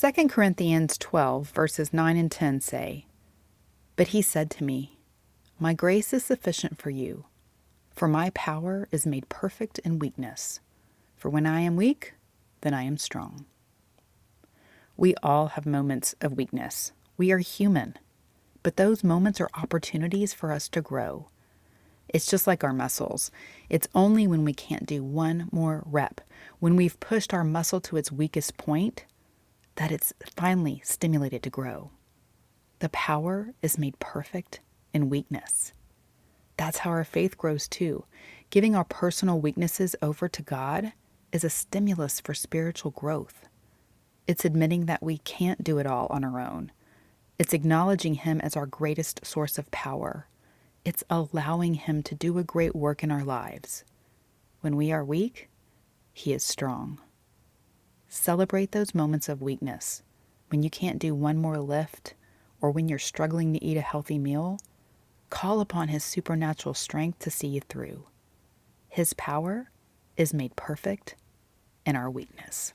2 Corinthians 12, verses 9 and 10 say, But he said to me, My grace is sufficient for you, for my power is made perfect in weakness. For when I am weak, then I am strong. We all have moments of weakness. We are human, but those moments are opportunities for us to grow. It's just like our muscles. It's only when we can't do one more rep, when we've pushed our muscle to its weakest point, that it's finally stimulated to grow. The power is made perfect in weakness. That's how our faith grows too. Giving our personal weaknesses over to God is a stimulus for spiritual growth. It's admitting that we can't do it all on our own. It's acknowledging Him as our greatest source of power. It's allowing Him to do a great work in our lives. When we are weak, He is strong. Celebrate those moments of weakness. When you can't do one more lift, or when you're struggling to eat a healthy meal, call upon His supernatural strength to see you through. His power is made perfect in our weakness.